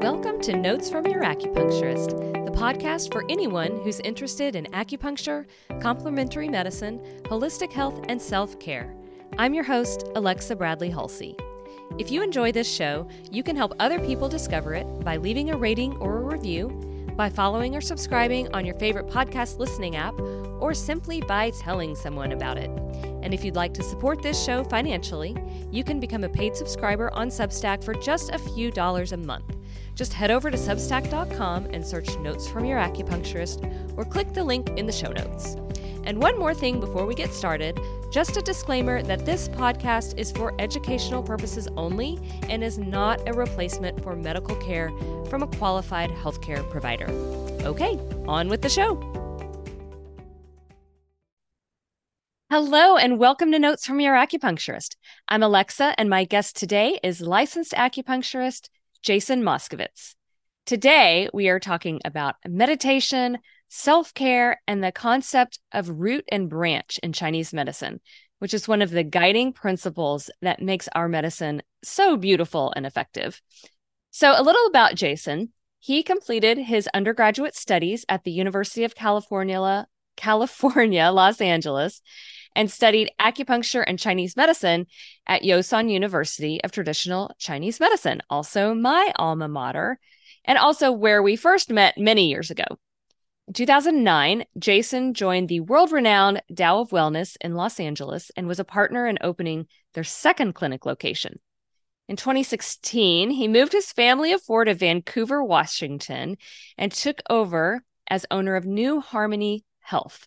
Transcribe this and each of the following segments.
Welcome to Notes from Your Acupuncturist, the podcast for anyone who's interested in acupuncture, complementary medicine, holistic health, and self care. I'm your host, Alexa Bradley Halsey. If you enjoy this show, you can help other people discover it by leaving a rating or a review, by following or subscribing on your favorite podcast listening app, or simply by telling someone about it. And if you'd like to support this show financially, you can become a paid subscriber on Substack for just a few dollars a month. Just head over to substack.com and search Notes from Your Acupuncturist or click the link in the show notes. And one more thing before we get started just a disclaimer that this podcast is for educational purposes only and is not a replacement for medical care from a qualified healthcare provider. Okay, on with the show. Hello, and welcome to Notes from Your Acupuncturist. I'm Alexa, and my guest today is licensed acupuncturist Jason Moskovitz. Today, we are talking about meditation, self care, and the concept of root and branch in Chinese medicine, which is one of the guiding principles that makes our medicine so beautiful and effective. So, a little about Jason. He completed his undergraduate studies at the University of California, California, Los Angeles, and studied acupuncture and Chinese medicine at Yo San University of Traditional Chinese Medicine, also my alma mater, and also where we first met many years ago. In 2009, Jason joined the world renowned Tao of Wellness in Los Angeles and was a partner in opening their second clinic location. In 2016, he moved his family of four to Vancouver, Washington, and took over as owner of New Harmony Health,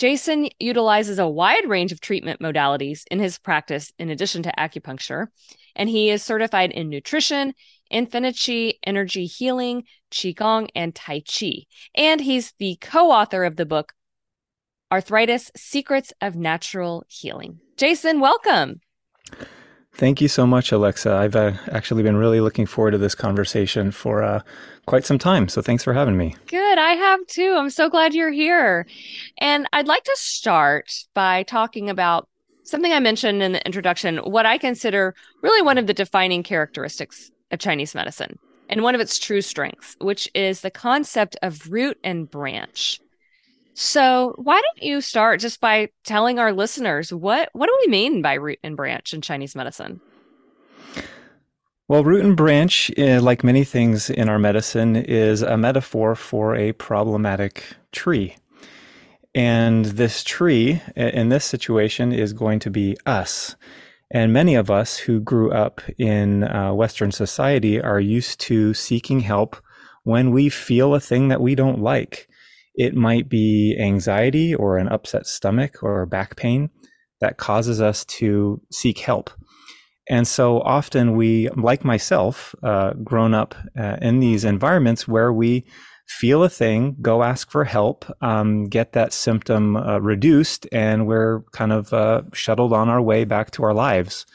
Jason utilizes a wide range of treatment modalities in his practice, in addition to acupuncture, and he is certified in nutrition, infinite energy healing, qigong, and tai chi. And he's the co-author of the book Arthritis: Secrets of Natural Healing. Jason, welcome. Thank you so much, Alexa. I've uh, actually been really looking forward to this conversation for uh, quite some time. So thanks for having me. Good. I have too. I'm so glad you're here. And I'd like to start by talking about something I mentioned in the introduction, what I consider really one of the defining characteristics of Chinese medicine and one of its true strengths, which is the concept of root and branch. So, why don't you start just by telling our listeners what what do we mean by root and branch in Chinese medicine? Well, root and branch, eh, like many things in our medicine, is a metaphor for a problematic tree. And this tree, in this situation, is going to be us. And many of us who grew up in uh, Western society are used to seeking help when we feel a thing that we don't like. It might be anxiety or an upset stomach or back pain that causes us to seek help. And so often we, like myself, uh, grown up uh, in these environments where we feel a thing, go ask for help, um, get that symptom uh, reduced, and we're kind of uh, shuttled on our way back to our lives.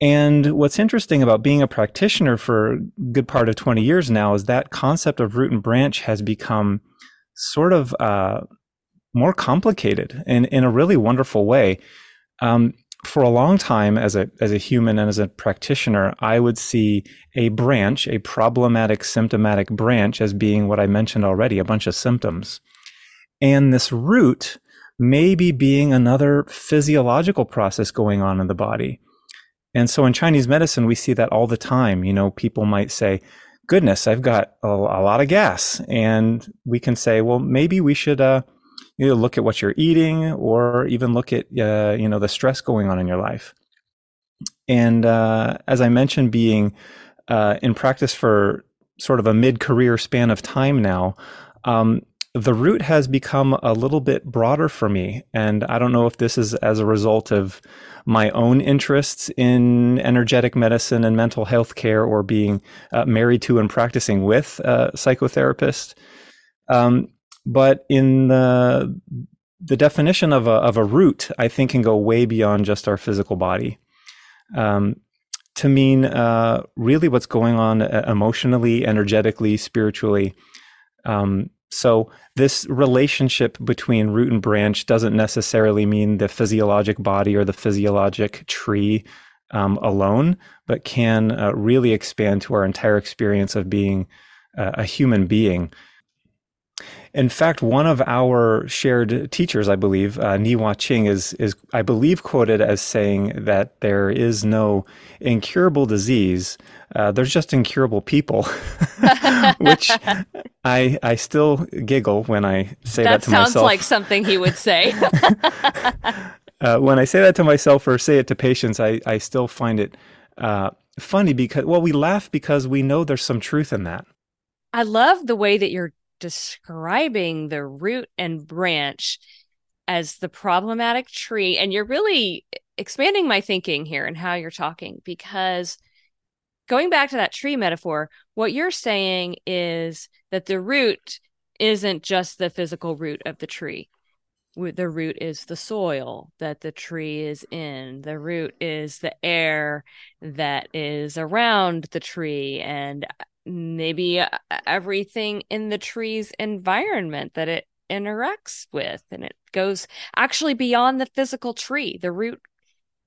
And what's interesting about being a practitioner for a good part of 20 years now is that concept of root and branch has become sort of uh, more complicated in, in a really wonderful way. Um, for a long time, as a as a human and as a practitioner, I would see a branch, a problematic symptomatic branch, as being what I mentioned already, a bunch of symptoms, and this root maybe being another physiological process going on in the body. And so in Chinese medicine, we see that all the time. You know, people might say, goodness, I've got a, a lot of gas. And we can say, well, maybe we should uh, you know, look at what you're eating or even look at, uh, you know, the stress going on in your life. And uh, as I mentioned, being uh, in practice for sort of a mid career span of time now, um, the root has become a little bit broader for me. And I don't know if this is as a result of my own interests in energetic medicine and mental health care or being uh, married to and practicing with a psychotherapist. Um, but in the the definition of a, of a root, I think, can go way beyond just our physical body. Um, to mean uh, really what's going on uh, emotionally, energetically, spiritually. Um, so this relationship between root and branch doesn't necessarily mean the physiologic body or the physiologic tree. um, alone, but can uh, really expand to our entire experience of being uh, a human being. In fact, one of our shared teachers, I believe, uh, Ni Hua-Ching, is is I believe quoted as saying that there is no incurable disease. Uh, there's just incurable people, which I I still giggle when I say that, that to myself. That sounds like something he would say. uh, when I say that to myself or say it to patients, I I still find it uh, funny because well, we laugh because we know there's some truth in that. I love the way that you're describing the root and branch as the problematic tree. And you're really expanding my thinking here and how you're talking because going back to that tree metaphor, what you're saying is that the root isn't just the physical root of the tree. The root is the soil that the tree is in. The root is the air that is around the tree and maybe uh, everything in the tree's environment that it interacts with and it goes actually beyond the physical tree the root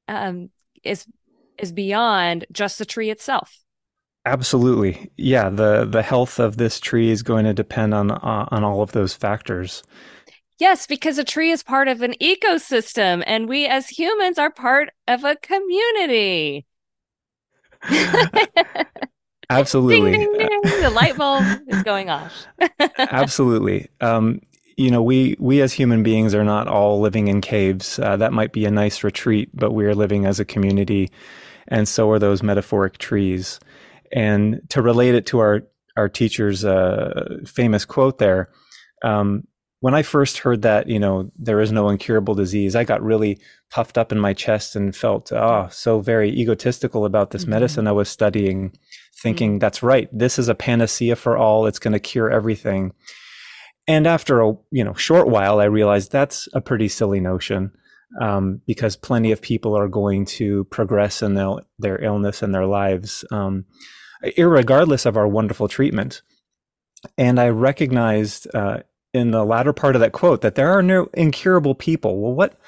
um, is is beyond just the tree itself absolutely yeah the the health of this tree is going to depend on uh, on all of those factors yes because a tree is part of an ecosystem and we as humans are part of a community Absolutely. Ding, ding, ding. The light bulb is going off. Absolutely. Um, you know, we we as human beings are not all living in caves. Uh, that might be a nice retreat, but we are living as a community, and so are those metaphoric trees. And to relate it to our our teacher's uh, famous quote there, um, when I first heard that, you know, there is no incurable disease, I got really puffed up in my chest and felt, oh, so very egotistical about this mm-hmm. medicine I was studying, thinking, mm-hmm. that's right, this is a panacea for all, it's going to cure everything. And after a you know short while, I realized that's a pretty silly notion um, because plenty of people are going to progress in their, illness and their lives, um, regardless of our wonderful treatment. And I recognized uh, in the latter part of that quote that there are no incurable people. Well, what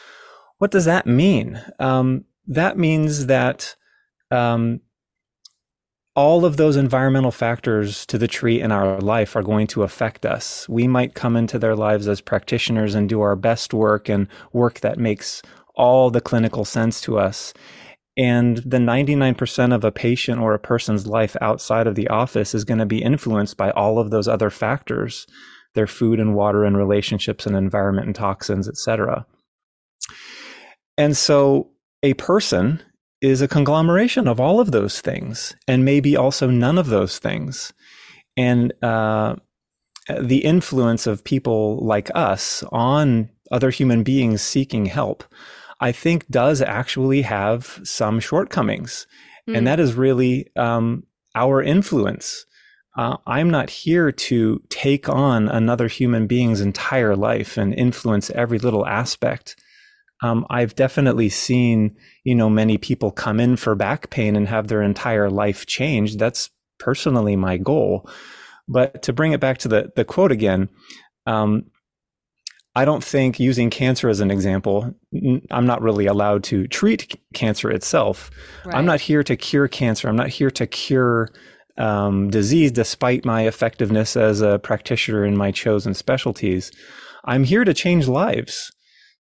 what does that mean? Um, that means that um, all of those environmental factors to the tree in our life are going to affect us. We might come into their lives as practitioners and do our best work and work that makes all the clinical sense to us. And the 99% of a patient or a person's life outside of the office is going to be influenced by all of those other factors their food and water and relationships and environment and toxins, etc. And so a person is a conglomeration of all of those things and maybe also none of those things. And uh, the influence of people like us on other human beings seeking help, I think does actually have some shortcomings. Mm. And that is really um, our influence uh, I'm not here to take on another human being's entire life and influence every little aspect. Um, I've definitely seen, you know, many people come in for back pain and have their entire life changed. That's personally my goal. But to bring it back to the, the quote again, um, I don't think using cancer as an example, I'm not really allowed to treat cancer itself. Right. I'm not here to cure cancer. I'm not here to cure um, disease, despite my effectiveness as a practitioner in my chosen specialties. I'm here to change lives.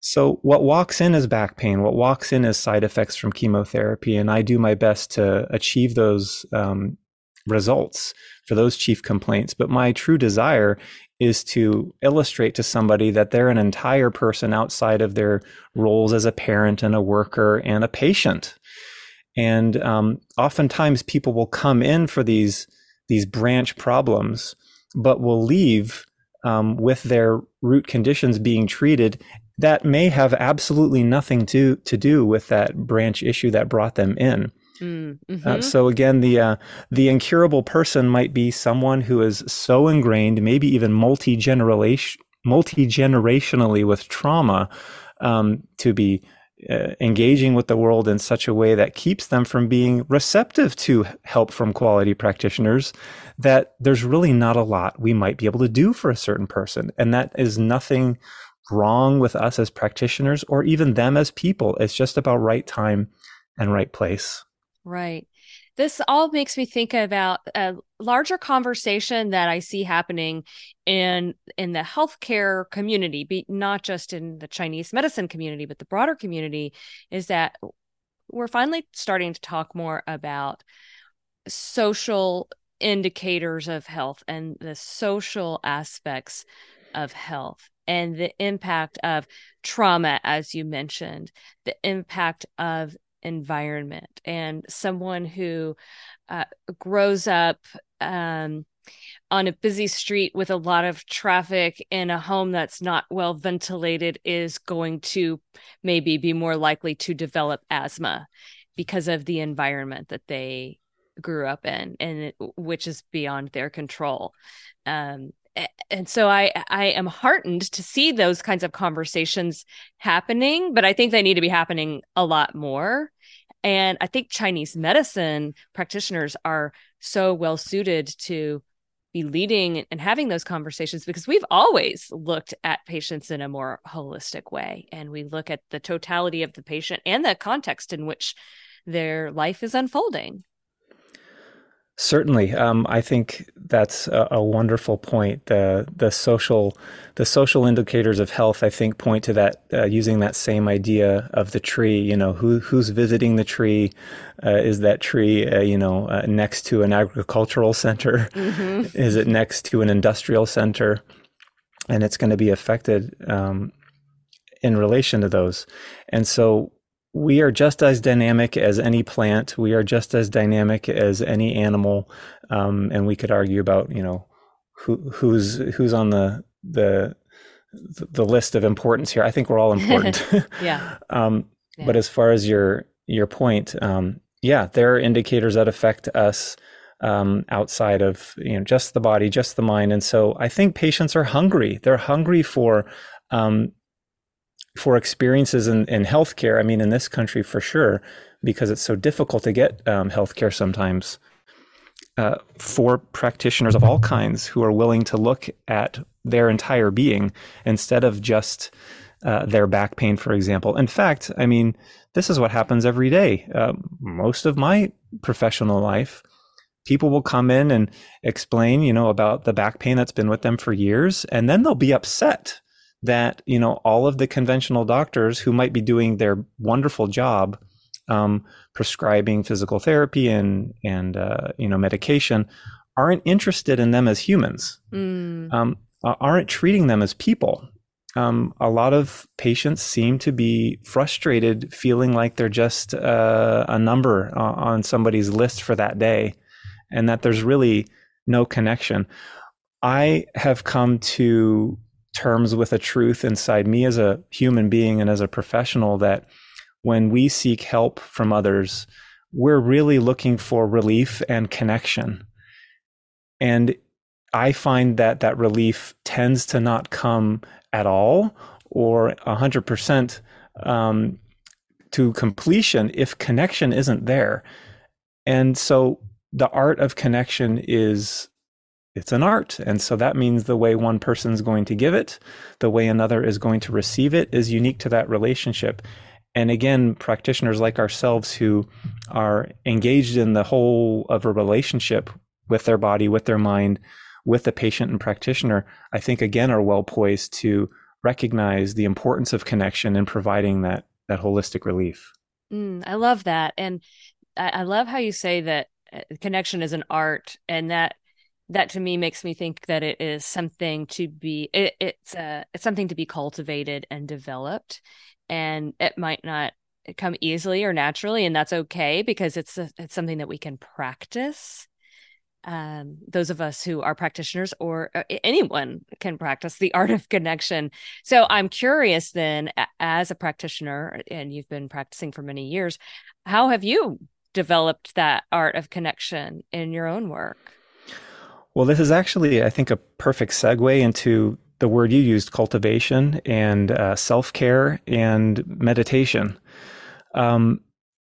So, what walks in is back pain, what walks in is side effects from chemotherapy, and I do my best to achieve those um, results for those chief complaints. But my true desire is to illustrate to somebody that they're an entire person outside of their roles as a parent and a worker and a patient. And um, oftentimes people will come in for these these branch problems, but will leave um, with their root conditions being treated that may have absolutely nothing to to do with that branch issue that brought them in. Mm, uh, mm-hmm. uh, so again, the uh, the incurable person might be someone who is so ingrained, maybe even multi generation multi generationally with trauma, um, to be uh, engaging with the world in such a way that keeps them from being receptive to help from quality practitioners that there's really not a lot we might be able to do for a certain person and that is nothing wrong with us as practitioners or even them as people. It's just about right time and right place. Right. This all makes me think about a larger conversation that I see happening in in the healthcare community, be not just in the Chinese medicine community, but the broader community, is that we're finally starting to talk more about social indicators of health and the social aspects of health and the impact of trauma, as you mentioned, the impact of environment. And someone who uh, grows up um, on a busy street with a lot of traffic in a home that's not well ventilated is going to maybe be more likely to develop asthma because of the environment that they grew up in and it, which is beyond their control. Um, and so I I am heartened to see those kinds of conversations happening, but I think they need to be happening a lot more. And I think Chinese medicine practitioners are so well suited to be leading and having those conversations because we've always looked at patients in a more holistic way and we look at the totality of the patient and the context in which their life is unfolding. Certainly, um, I think that's a, a, wonderful point. The the social the social indicators of health, I think, point to that uh, using that same idea of the tree. You know, who who's visiting the tree? Uh, is that tree, uh, you know, uh, next to an agricultural center? Mm-hmm. is it next to an industrial center? And it's going to be affected um, in relation to those. And so we are just as dynamic as any plant. We are just as dynamic as any animal, um, and we could argue about you know who, who's who's on the the the list of importance here. I think we're all important. yeah. um, yeah. But as far as your your point, um, yeah, there are indicators that affect us um, outside of you know just the body, just the mind, and so I think patients are hungry. They're hungry for um, for experiences in, in healthcare, I mean, in this country for sure, because it's so difficult to get um, healthcare sometimes, uh, for practitioners of all kinds who are willing to look at their entire being instead of just uh, their back pain, for example. In fact, I mean, this is what happens every day. Uh, most of my professional life, people will come in and explain, you know, about the back pain that's been with them for years, and then they'll be upset that you know all of the conventional doctors who might be doing their wonderful job um, prescribing physical therapy and and uh, you know medication aren't interested in them as humans. Mm. um, aren't treating them as people. Um, a lot of patients seem to be frustrated feeling like they're just uh, a number on somebody's list for that day and that there's really no connection. I have come to terms with a truth inside me as a human being and as a professional that when we seek help from others, we're really looking for relief and connection. And I find that that relief tends to not come at all or 100% um, to completion if connection isn't there. And so the art of connection is it's an art. And so that means the way one person is going to give it, the way another is going to receive it is unique to that relationship. And again, practitioners like ourselves who are engaged in the whole of a relationship with their body, with their mind, with the patient and practitioner, I think again are well poised to recognize the importance of connection and providing that that holistic relief. Mm, I love that. And I, I love how you say that uh, connection is an art and that that to me makes me think that it is something to be it, it's uh it's something to be cultivated and developed and it might not come easily or naturally and that's okay because it's a, it's something that we can practice um, those of us who are practitioners or uh, anyone can practice the art of connection. So I'm curious then, as a practitioner, and you've been practicing for many years, how have you developed that art of connection in your own work? Well, this is actually, I think, a perfect segue into the word you used cultivation and uh, self care and meditation. Um,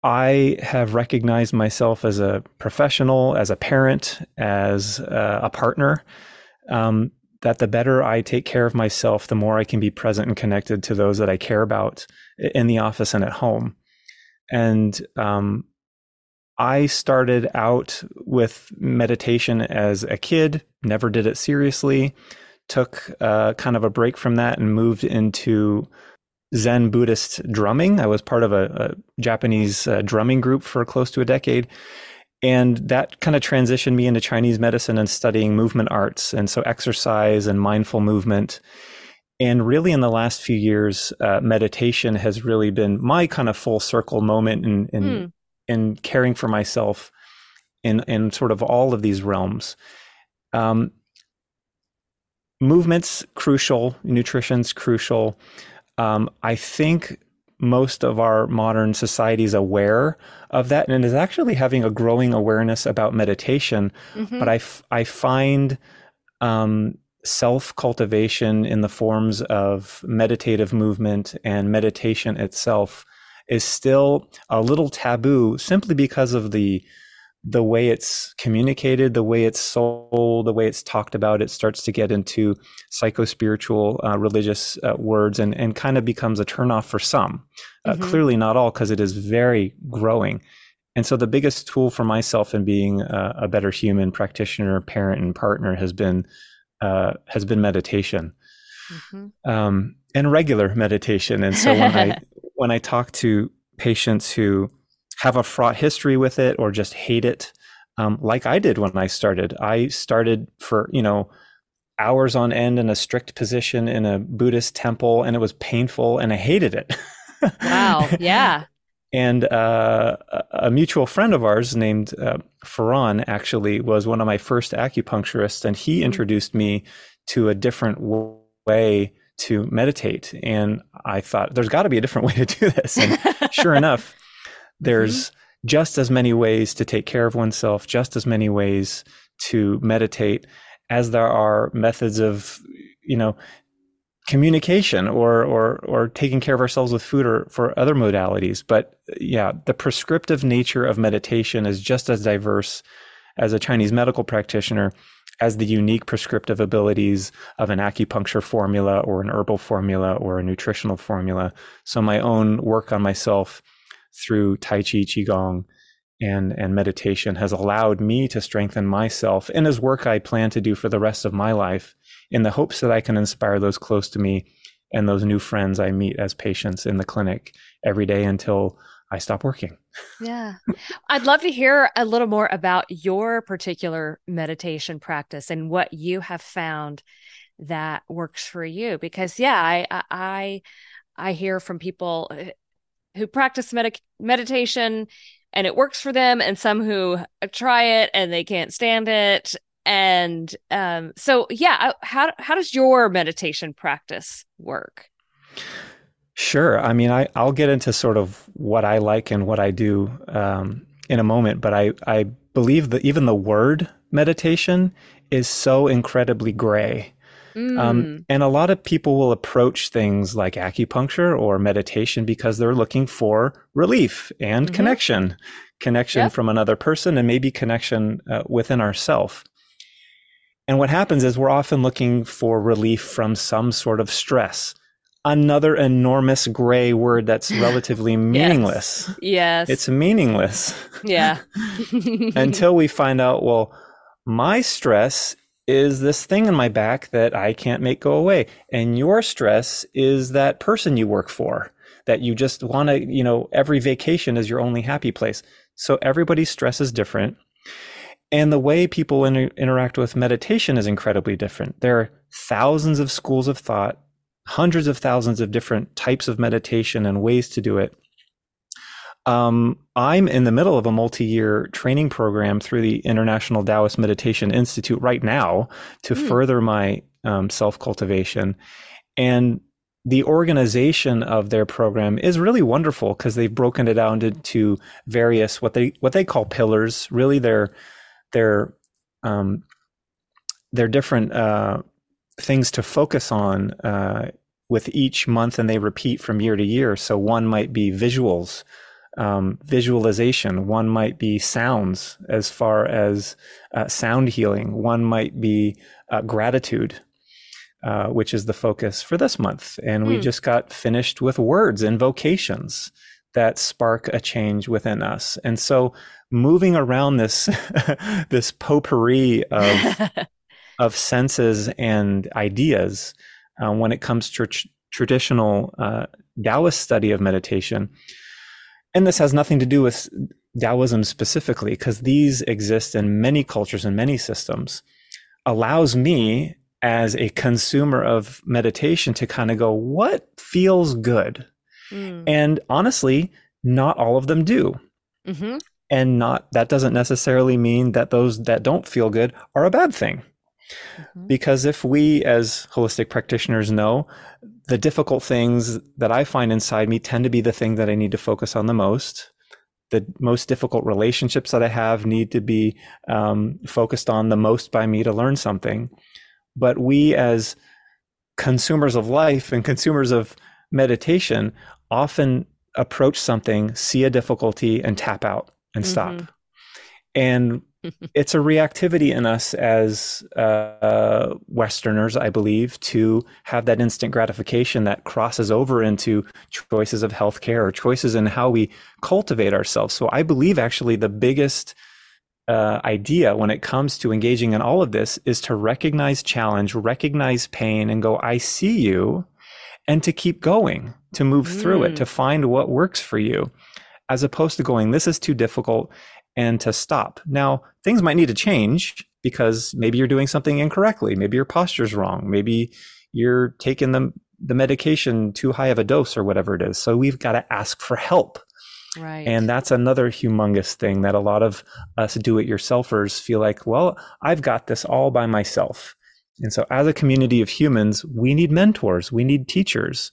I have recognized myself as a professional, as a parent, as uh, a partner. Um, that the better I take care of myself, the more I can be present and connected to those that I care about in the office and at home. And um, I started out with meditation as a kid, never did it seriously, took uh, kind of a break from that and moved into Zen Buddhist drumming. I was part of a, a Japanese uh, drumming group for close to a decade. And that kind of transitioned me into Chinese medicine and studying movement arts. And so exercise and mindful movement. And really, in the last few years, uh, meditation has really been my kind of full circle moment in, in, mm. In caring for myself in, in sort of all of these realms. Um, movement's crucial, nutrition's crucial. Um, I think most of our modern society is aware of that and is actually having a growing awareness about meditation. Mm-hmm. But I, f- I find um, self cultivation in the forms of meditative movement and meditation itself is still a little taboo simply because of the the way it's communicated, the way it's sold, the way it's talked about, it starts to get into psycho spiritual uh, religious uh, words and, and kind of becomes a turnoff for some. Uh, mm-hmm. Clearly, not all, because it is very growing. And so, the biggest tool for myself in being a, a better human practitioner, parent, and partner has been uh, has been meditation, mm-hmm. um, and regular meditation. And so, when I when I talk to patients who have a fraught history with it or just hate it, um, like I did when I started. I started for, you know, hours on end in a strict position in a Buddhist temple, and it was painful, and I hated it. wow. Yeah. and uh, a mutual friend of ours named uh, Ferran actually was one of my first acupuncturists, and he mm-hmm. introduced me to a different way to meditate. And I thought, there's got to be a different way to do this. And sure enough, there's mm-hmm. just as many ways to take care of oneself, just as many ways to meditate as there are methods of, you know, communication or or or taking care of ourselves with food or for other modalities. But yeah, the prescriptive nature of meditation is just as diverse as a Chinese medical practitioner as the unique prescriptive abilities of an acupuncture formula or an herbal formula or a nutritional formula. So my own work on myself through Tai Chi, Qigong, and, and meditation has allowed me to strengthen myself and his work I plan to do for the rest of my life in the hopes that I can inspire those close to me and those new friends I meet as patients in the clinic every day until I stop working. Yeah. I'd love to hear a little more about your particular meditation practice and what you have found that works for you because yeah, I I I hear from people eh, who practice med- meditation and it works for them and some who uh, try it and they can't stand it and um, so yeah uh, how how does your meditation practice work sure i mean I, i'll get into sort of what i like and what i do um, in a moment but i i believe that even the word meditation is so incredibly gray um, mm. Um, and a lot of people will approach things like acupuncture or meditation because they're looking for relief and mm-hmm. connection, connection yep. from another person and maybe connection uh, within ourself. And what happens is we're often looking for relief from some sort of stress. Another enormous gray word that's relatively meaningless. yes. yes. It's meaningless. Yeah. Until we find out, well, my stress is this thing in my back that I can't make go away. And your stress is that person you work for that you just want to, you know, every vacation is your only happy place. So everybody's stress is different. And the way people inter- interact with meditation is incredibly different. There are thousands of schools of thought, hundreds of thousands of different types of meditation and ways to do it. Um, I'm in the middle of a multi-year training program through the International Taoist Meditation Institute right now to mm. further my um, self-cultivation, and the organization of their program is really wonderful because they've broken it down into various what they what they call pillars. Really, they're they're um, they're different uh, things to focus on uh, with each month, and they repeat from year to year. So one might be visuals um, visualization. One might be sounds as far as uh, sound healing. One might be uh, gratitude, uh, which is the focus for this month. And mm. we hmm. just got finished with words, invocations that spark a change within us. And so moving around this this potpourri of of senses and ideas uh, when it comes to tr- traditional uh, Taoist study of meditation. And this has nothing to do with Taoism specifically, because these exist in many cultures and many systems, allows me as a consumer of meditation to kind of go, what feels good? Mm. And honestly, not all of them do. Mm-hmm. And not that doesn't necessarily mean that those that don't feel good are a bad thing. Mm-hmm. Because if we, as holistic practitioners, know the difficult things that I find inside me tend to be the thing that I need to focus on the most. The most difficult relationships that I have need to be um, focused on the most by me to learn something. But we, as consumers of life and consumers of meditation, often approach something, see a difficulty, and tap out and mm-hmm. stop. And it's a reactivity in us as uh, Westerners, I believe, to have that instant gratification that crosses over into choices of healthcare or choices in how we cultivate ourselves. So I believe actually the biggest uh, idea when it comes to engaging in all of this is to recognize challenge, recognize pain, and go, I see you, and to keep going, to move mm. through it, to mm. find what works for you, as opposed to going, this is too difficult and to stop. Now, things might need to change because maybe you're doing something incorrectly. Maybe your posture's wrong. Maybe you're taking the, the medication too high of a dose or whatever it is. So we've got to ask for help. Right. And that's another humongous thing that a lot of us do it yourselfers feel like, well, I've got this all by myself. And so as a community of humans, we need mentors, we need teachers.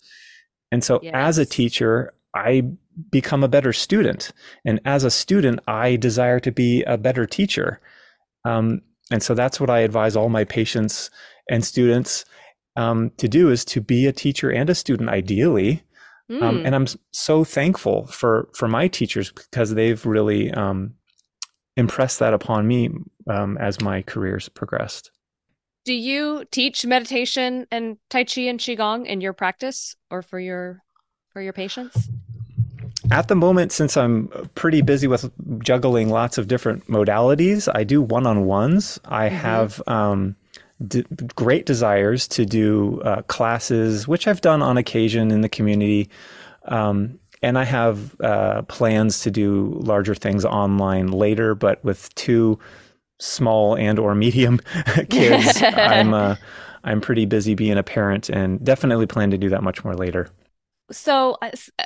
And so yes. as a teacher, I become a better student. And as a student, I desire to be a better teacher. Um, and so that's what I advise all my patients and students um, to do is to be a teacher and a student, ideally. Mm. Um, hmm. and I'm so thankful for for my teachers because they've really um, impressed that upon me um, as my careers progressed. Do you teach meditation and Tai Chi and Qigong in your practice or for your for your patients? At the moment, since I'm pretty busy with juggling lots of different modalities, I do one on ones. I mm-hmm. have um, d- great desires to do uh, classes, which I've done on occasion in the community. Um, and I have uh, plans to do larger things online later, but with two small and or medium kids, I'm uh, I'm pretty busy being a parent, and definitely plan to do that much more later. So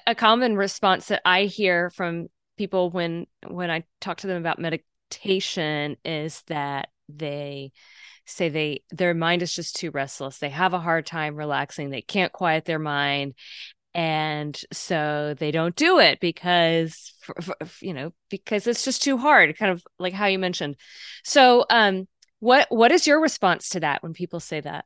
a common response that I hear from people when when I talk to them about meditation is that they say they their mind is just too restless. They have a hard time relaxing. They can't quiet their mind. And so they don't do it because, you know, because it's just too hard, kind of like how you mentioned. So, um, what what is your response to that when people say that?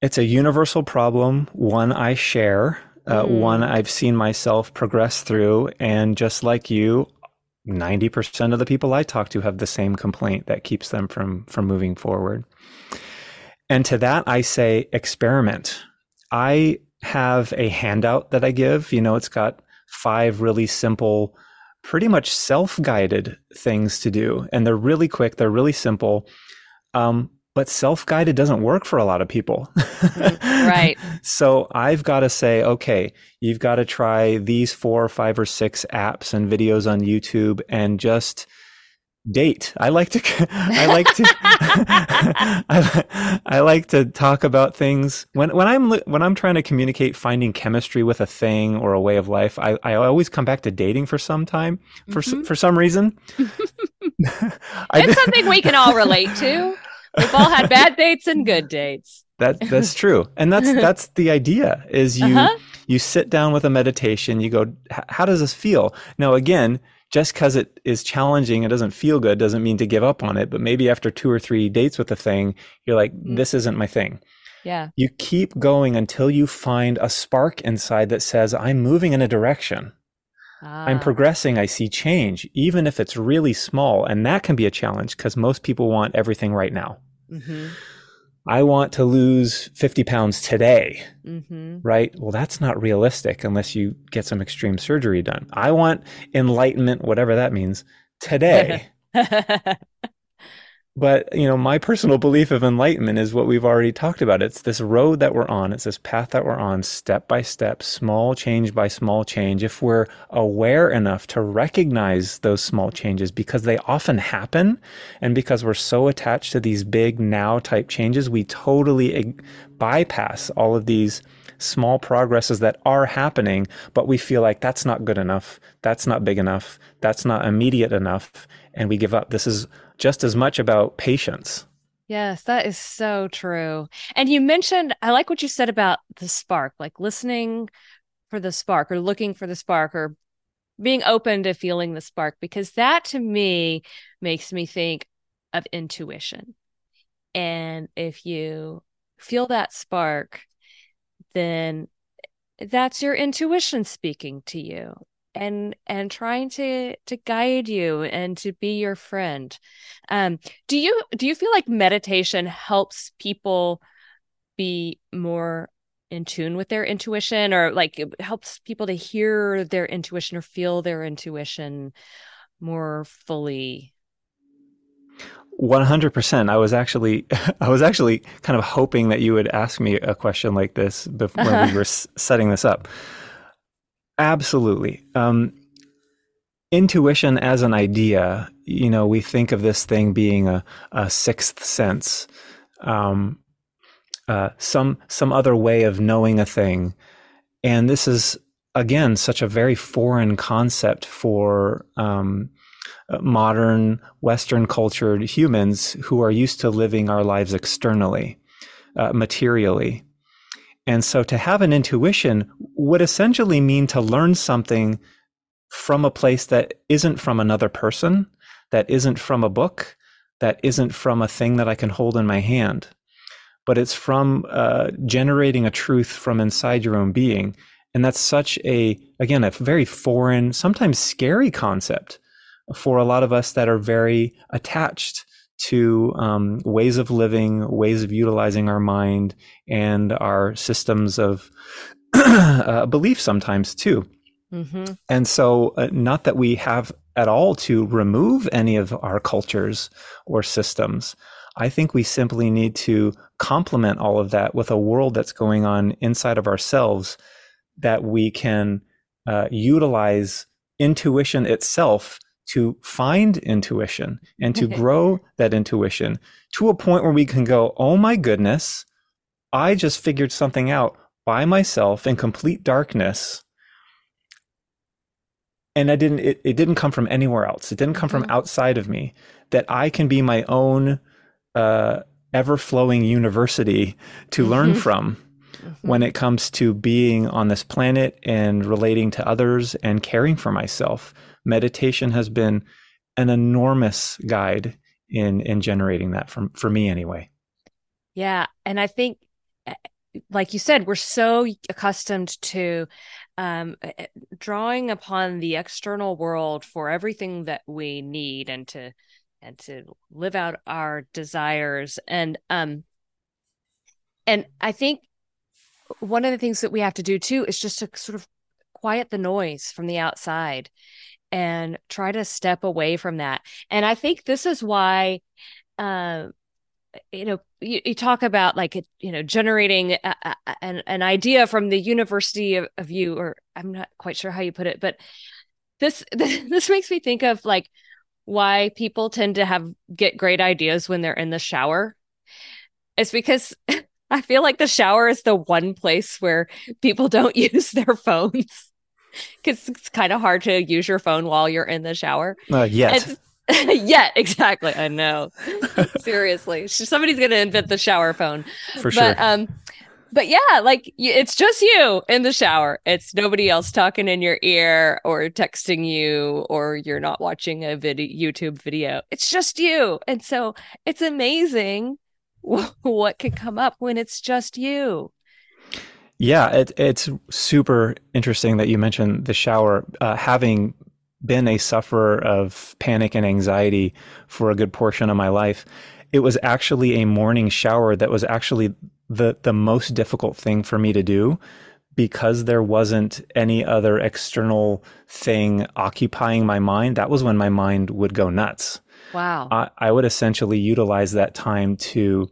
It's a universal problem, one I share, uh, mm. one I've seen myself progress through. And just like you, 90% of the people I talk to have the same complaint that keeps them from, from moving forward. And to that, I say experiment. I have a handout that I give. You know, it's got five really simple, pretty much self guided things to do. And they're really quick, they're really simple. Um, but self-guided doesn't work for a lot of people. Mm-hmm. right. So I've got to say, okay, you've got to try these four or five or six apps and videos on YouTube and just date. I like to, I like to, I, I, like to talk about things when, when I'm, when I'm trying to communicate finding chemistry with a thing or a way of life, I, I always come back to dating for some time for, mm-hmm. for some reason. it's something we can all relate to. We've all had bad dates and good dates. That that's true, and that's that's the idea. Is you uh-huh. you sit down with a meditation. You go, how does this feel? Now, again, just because it is challenging, it doesn't feel good, doesn't mean to give up on it. But maybe after two or three dates with a thing, you're like, mm. this isn't my thing. Yeah. You keep going until you find a spark inside that says, I'm moving in a direction. Ah. I'm progressing. I see change, even if it's really small. And that can be a challenge because most people want everything right now. Mm-hmm. I want to lose 50 pounds today. Mm-hmm. Right? Well, that's not realistic unless you get some extreme surgery done. I want enlightenment, whatever that means, today. But, you know, my personal belief of enlightenment is what we've already talked about. It's this road that we're on. It's this path that we're on step by step, small change by small change. If we're aware enough to recognize those small changes because they often happen and because we're so attached to these big now type changes, we totally bypass all of these small progresses that are happening, but we feel like that's not good enough. That's not big enough. That's not immediate enough. And we give up. This is just as much about patience. Yes, that is so true. And you mentioned, I like what you said about the spark, like listening for the spark or looking for the spark or being open to feeling the spark, because that to me makes me think of intuition. And if you feel that spark, then that's your intuition speaking to you and and trying to to guide you and to be your friend. Um do you do you feel like meditation helps people be more in tune with their intuition or like it helps people to hear their intuition or feel their intuition more fully 100% i was actually i was actually kind of hoping that you would ask me a question like this before when we were setting this up. Absolutely. Um, intuition as an idea, you know, we think of this thing being a, a sixth sense, um, uh, some some other way of knowing a thing, and this is again such a very foreign concept for um, modern Western cultured humans who are used to living our lives externally, uh, materially. And so to have an intuition would essentially mean to learn something from a place that isn't from another person, that isn't from a book, that isn't from a thing that I can hold in my hand, but it's from uh, generating a truth from inside your own being. And that's such a, again, a very foreign, sometimes scary concept for a lot of us that are very attached to um, ways of living, ways of utilizing our mind, and our systems of uh, belief sometimes too. Mm-hmm. And so, uh, not that we have at all to remove any of our cultures or systems. I think we simply need to complement all of that with a world that's going on inside of ourselves that we can uh, utilize intuition itself to find intuition and to grow that intuition to a point where we can go, oh my goodness, I just figured something out by myself in complete darkness. And I didn't it, it didn't come from anywhere else. It didn't come mm-hmm. from outside of me. That I can be my own uh, ever flowing university to mm-hmm. learn from mm-hmm. when it comes to being on this planet and relating to others and caring for myself meditation has been an enormous guide in in generating that from for me anyway. Yeah, and I think eh, like you said, we're so accustomed to um, eh, eh, drawing upon the external world for everything that we need and to and to live out our desires and um and I think one of the things that we have to do too is just to sort of quiet the noise from the outside and try to step away from that. And I think this is why, uh, you know, you, you, talk about like, you know, generating a, a, an, an idea from the University of, of You, or I'm not quite sure how you put it, but this, this makes me think of like why people tend to have get great ideas when they're in the shower. It's because I feel like the shower is the one place where people don't use their phones because it's kind of hard to use your phone while you're in the shower. Uh, yet. yeah, exactly. I know. Seriously, somebody's gonna invent the shower phone for sure. But, um, but yeah, like it's just you in the shower. It's nobody else talking in your ear or texting you, or you're not watching a video YouTube video. It's just you, and so it's amazing what can come up when it's just you. Yeah, it, it's super interesting that you mentioned the shower. Uh, having been a sufferer of panic and anxiety for a good portion of my life, it was actually a morning shower that was actually the the most difficult thing for me to do because there wasn't any other external thing occupying my mind. That was when my mind would go nuts. Wow. I, I would essentially utilize that time to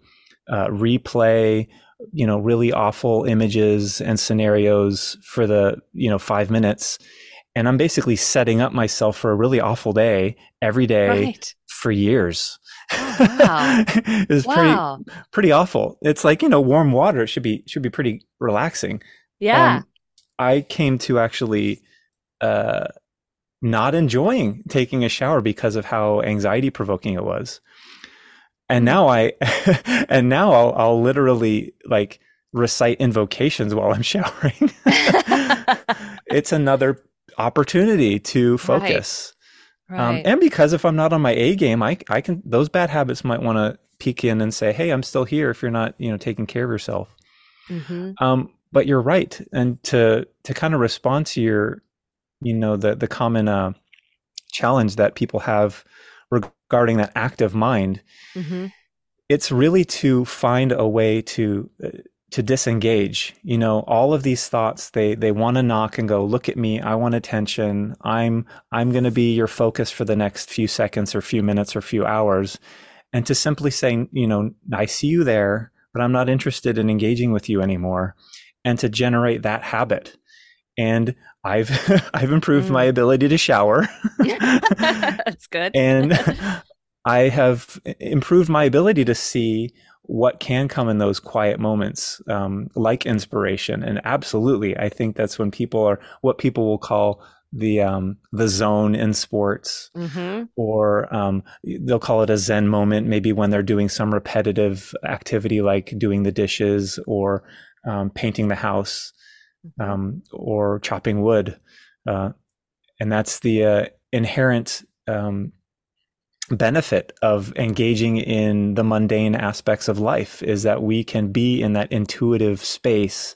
uh, replay you know really awful images and scenarios for the you know five minutes and i'm basically setting up myself for a really awful day every day right. for years oh, wow. it's wow. pretty pretty awful it's like you know warm water it should be should be pretty relaxing yeah um, i came to actually uh not enjoying taking a shower because of how anxiety provoking it was and now I, and now I'll, I'll literally like recite invocations while I'm showering. it's another opportunity to focus. Right. Um, right. Um, and because if I'm not on my A game, I, I can, those bad habits might want to peek in and say, Hey, I'm still here if you're not, you know, taking care of yourself. Mm-hmm. Um, but you're right. And to, to kind of respond to your, you know, the, the common, uh, challenge that people have regarding that active mind, mm-hmm. it's really to find a way to uh, to disengage. You know, all of these thoughts they they want to knock and go, "Look at me! I want attention. I'm I'm going to be your focus for the next few seconds or few minutes or few hours." And to simply say, you know, I see you there, but I'm not interested in engaging with you anymore. And to generate that habit. And I've I've improved mm. my ability to shower. That's good. and I have improved my ability to see what can come in those quiet moments, um, like inspiration. And absolutely, I think that's when people are what people will call the um, the zone in sports, mm-hmm. or um, they'll call it a Zen moment. Maybe when they're doing some repetitive activity like doing the dishes or um, painting the house um, or chopping wood. Uh, and that's the uh, inherent um, benefit of engaging in the mundane aspects of life is that we can be in that intuitive space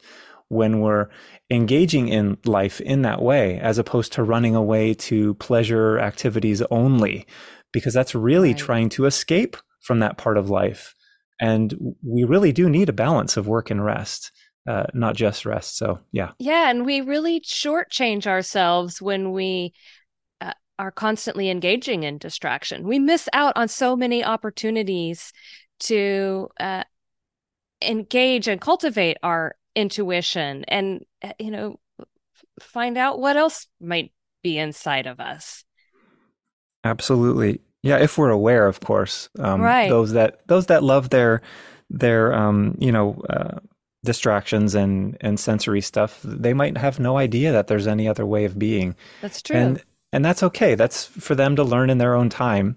when we're engaging in life in that way, as opposed to running away to pleasure activities only, because that's really right. trying to escape from that part of life. And we really do need a balance of work and rest uh, not just rest. So yeah, yeah, and we really shortchange ourselves when we uh, are constantly engaging in distraction. We miss out on so many opportunities to uh, engage and cultivate our intuition, and uh, you know, find out what else might be inside of us. Absolutely. Yeah, if we're aware, of course. Um, right. Those that those that love their their um, you know uh, distractions and and sensory stuff they might have no idea that there's any other way of being. That's true. And and that's okay. That's for them to learn in their own time.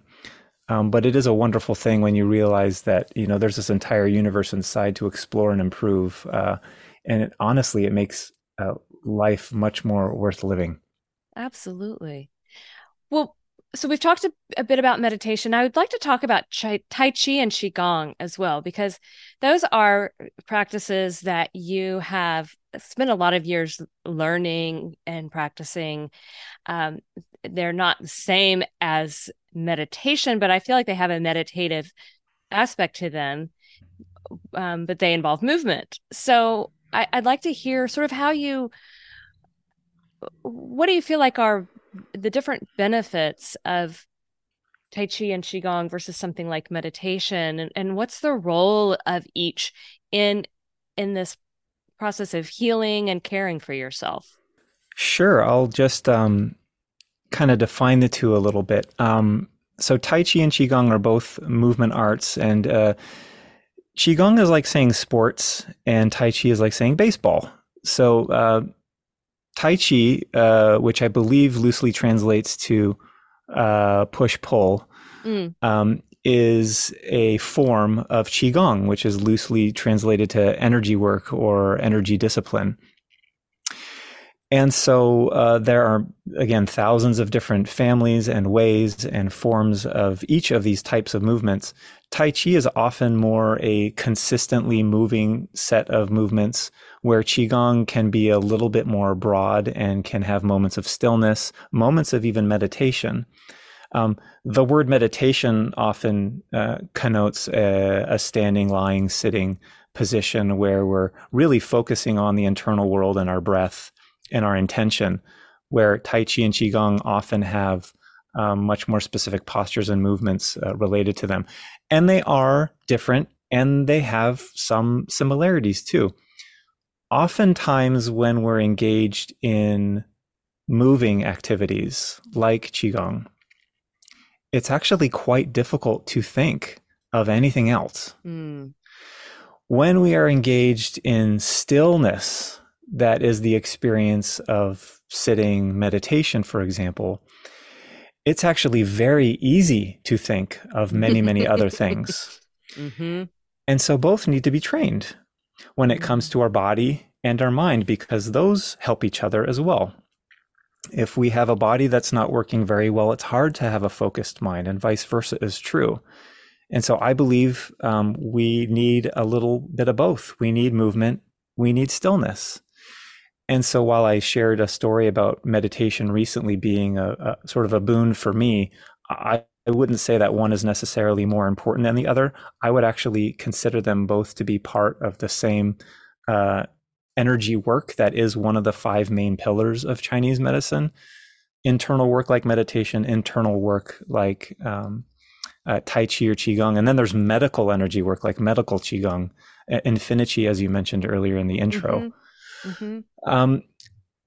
Um, but it is a wonderful thing when you realize that you know there's this entire universe inside to explore and improve uh, and it, honestly it makes uh, life much more worth living. Absolutely. Well so we've talked a, a, bit about meditation. I would like to talk about Tai Chi and Qigong as well, because those are practices that you have spent a lot of years learning and practicing. Um, they're not the same as meditation, but I feel like they have a meditative aspect to them, um, but they involve movement. So I, I'd like to hear sort of how you, what do you feel like are the different benefits of Tai Chi and Qigong versus something like meditation and, and what's the role of each in in this process of healing and caring for yourself? Sure. I'll just um, kind of define the two a little bit. Um, so Tai Chi and Qigong are both movement arts and uh, Qigong is like saying sports and Tai Chi is like saying baseball. So uh, Tai Chi, uh, which I believe loosely translates to uh, push pull, mm. um, is a form of Qigong, which is loosely translated to energy work or energy discipline. And so uh, there are, again, thousands of different families and ways and forms of each of these types of movements. Tai Chi is often more a consistently moving set of movements where Qigong can be a little bit more broad and can have moments of stillness, moments of even meditation. Um, the word meditation often uh, connotes a, a, standing, lying, sitting position where we're really focusing on the internal world and our breath and our intention, where Tai Chi and Qigong often have um, much more specific postures and movements uh, related to them. And they are different and they have some similarities too. Oftentimes, when we're engaged in moving activities like Qigong, it's actually quite difficult to think of anything else. Mm. When we are engaged in stillness, that is the experience of sitting meditation, for example, it's actually very easy to think of many, many other things. Mm-hmm. And so both need to be trained when it comes to our body and our mind because those help each other as well. If we have a body that's not working very well, it's hard to have a focused mind, and vice versa is true. And so I believe um, we need a little bit of both. We need movement, we need stillness. And so while I shared a story about meditation recently being a, a sort of a boon for me, I, I wouldn't say that one is necessarily more important than the other. I would actually consider them both to be part of the same uh, energy work that is one of the five main pillars of Chinese medicine. Internal work like meditation, internal work like um, uh, Tai Chi or Qigong, and then there's medical energy work like medical Qigong, Infiniqi, as you mentioned earlier in the intro. Mm-hmm. Mm-hmm. Um,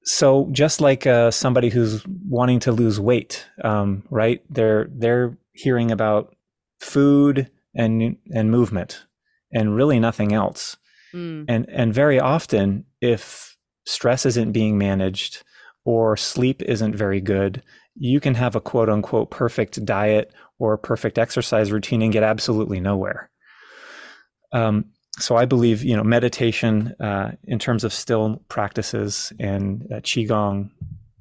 so just like uh, somebody who's wanting to lose weight, um, right? They're they're hearing about food and and movement, and really nothing else. Mm. And and very often, if stress isn't being managed or sleep isn't very good, you can have a quote unquote perfect diet or perfect exercise routine and get absolutely nowhere. Um, so I believe you know meditation uh, in terms of still practices and uh, qigong,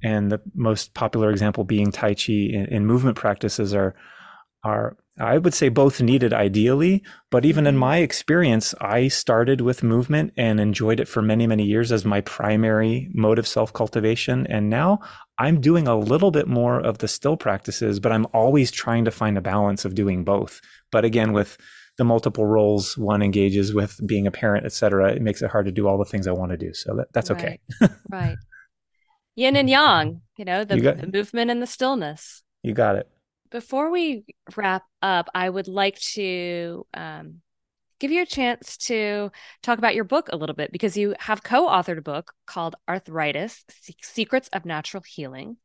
and the most popular example being tai chi in, in, movement practices are are I would say both needed ideally, but even in mm-hmm. my experience, I started with movement and enjoyed it for many many years as my primary mode of self cultivation, and now I'm doing a little bit more of the still practices, but I'm always trying to find a balance of doing both. But again, with the multiple roles one engages with being a parent, et cetera, it makes it hard to do all the things I want to do. So that, that's right. okay. right. Yin and yang, you know, the, you got, the movement and the stillness. You got it. Before we wrap up, I would like to um, give you a chance to talk about your book a little bit because you have co-authored a book called Arthritis: Secrets of Natural Healing.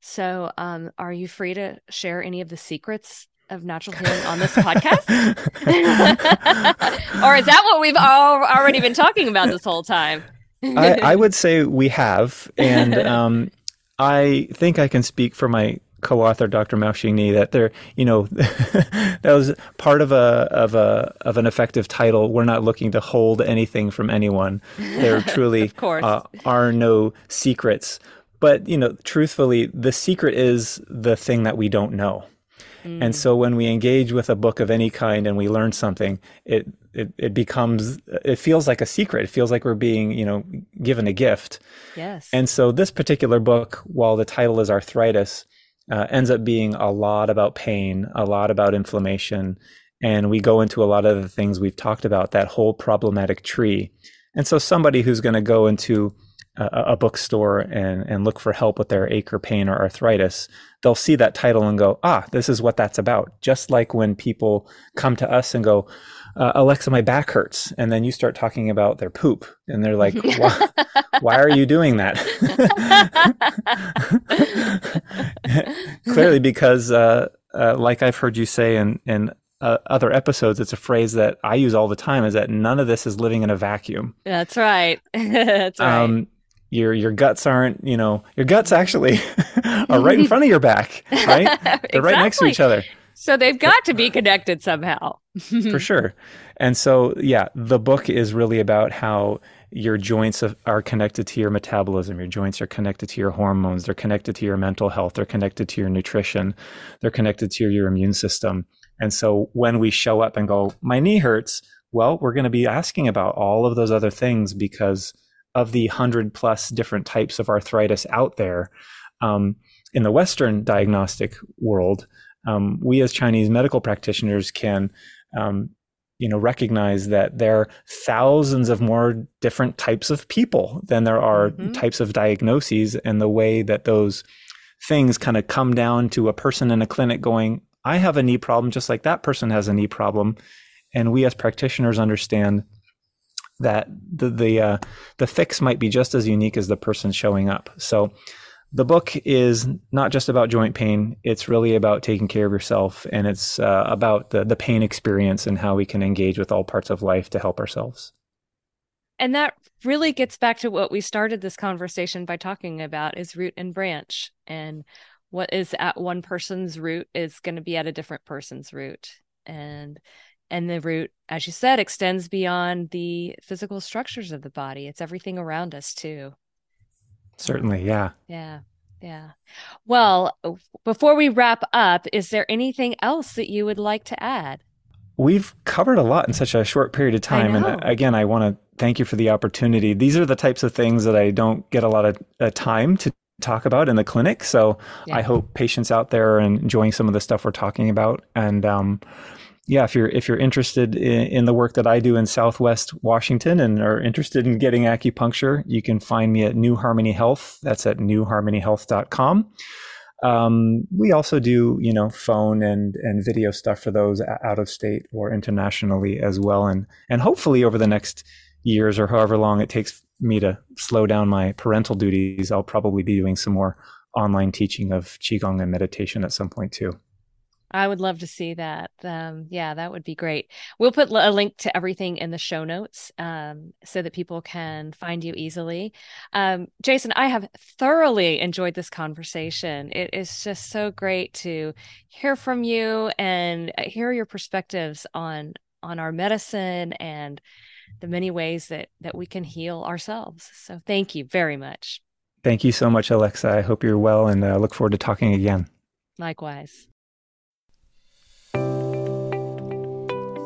So, um, are you free to share any of the secrets of natural healing on this podcast? or is that what we've all already been talking about this whole time? I, I, would say we have. And um, I think I can speak for my co-author Dr. Maoshing Ni that there, you know, that was part of a of a of an effective title. We're not looking to hold anything from anyone. There truly uh, are no secrets. But you know, truthfully, the secret is the thing that we don't know. Mm. And so when we engage with a book of any kind and we learn something, it, it, it becomes, it feels like a secret. It feels like we're being, you know, given a gift. Yes. And so this particular book, while the title is Arthritis, uh, ends up being a lot about pain, a lot about inflammation. And we go into a lot of the things we've talked about, that whole problematic tree. And so somebody who's going to go into a, a bookstore and, and look for help with their ache or pain or arthritis, they'll see that title and go, ah, this is what that's about. Just like when people come to us and go, uh, Alexa, my back hurts. And then you start talking about their poop. And they're like, why, why are you doing that? Clearly, because, uh, uh, like I've heard you say in, in uh, other episodes, it's a phrase that I use all the time is that none of this is living in a vacuum. That's right. That's right. Um, your your guts aren't you know your guts actually are right in front of your back right? They're right next to each other. So they've got to be connected somehow. For sure. And so yeah the book is really about how your joints are connected to your metabolism. Your joints are connected to your hormones. They're connected to your mental health. They're connected to your nutrition. They're connected to your immune system. And so when we show up and go my knee hurts well we're going to be asking about all of those other things because of the hundred plus different types of arthritis out there, um, in the Western diagnostic world, um, we as Chinese medical practitioners can um, you know recognize that there are thousands of more different types of people than there are mm-hmm. types of diagnoses and the way that those things kind of come down to a person in a clinic going i have a knee problem just like that person has a knee problem and we as practitioners understand that the the uh, the fix might be just as unique as the person showing up so the book is not just about joint pain. It's really about taking care of yourself, and it's uh, about the the pain experience and how we can engage with all parts of life to help ourselves. And that really gets back to what we started this conversation by talking about is root and branch, and what is at one person's root is going to be at a different person's root, and and the root, as you said, extends beyond the physical structures of the body. It's everything around us too. Certainly, yeah. Yeah. Yeah. Well, before we wrap up, is there anything else that you would like to add? We've covered a lot in such a short period of time. And uh, again, I want to thank you for the opportunity. These are the types of things that I don't get a lot of uh, time to talk about in the clinic. So yeah. I hope patients out there are enjoying some of the stuff we're talking about. And um, yeah, if you're if you're interested in, in, the work that I do in Southwest Washington and are interested in getting acupuncture, you can find me at New Harmony Health. That's at newharmonyhealth.com. Um, we also do, you know, phone and and video stuff for those out of state or internationally as well, and and hopefully over the next years or however long it takes me to slow down my parental duties, I'll probably be doing some more online teaching of qigong and meditation at some point too. I would love to see that. Um, yeah, that would be great. We'll put a link to everything in the show notes um, so that people can find you easily. Um, Jason, I have thoroughly enjoyed this conversation. It is just so great to hear from you and uh, hear your perspectives on on our medicine and the many ways that that we can heal ourselves. So, thank you very much. Thank you so much, Alexa. I hope you're well, and uh, look forward to talking again. Likewise.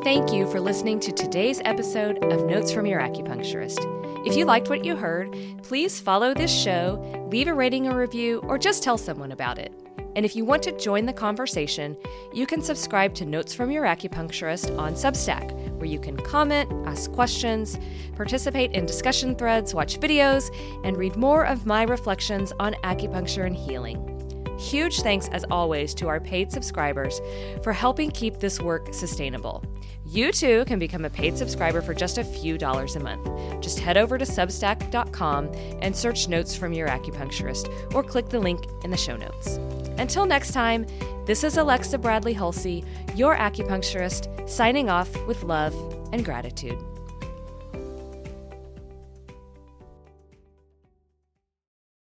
Thank you for listening to today's episode of Notes from Your Acupuncturist. If you liked what you heard, please follow this show, leave a rating or review, or just tell someone about it. And if you want to join the conversation, you can subscribe to Notes from Your Acupuncturist on Substack, where you can comment, ask questions, participate in discussion threads, watch videos, and read more of my reflections on acupuncture and healing. Huge thanks, as always, to our paid subscribers for helping keep this work sustainable. You too can become a paid subscriber for just a few dollars a month. Just head over to substack.com and search notes from your acupuncturist or click the link in the show notes. Until next time, this is Alexa Bradley Hulsey, your acupuncturist, signing off with love and gratitude.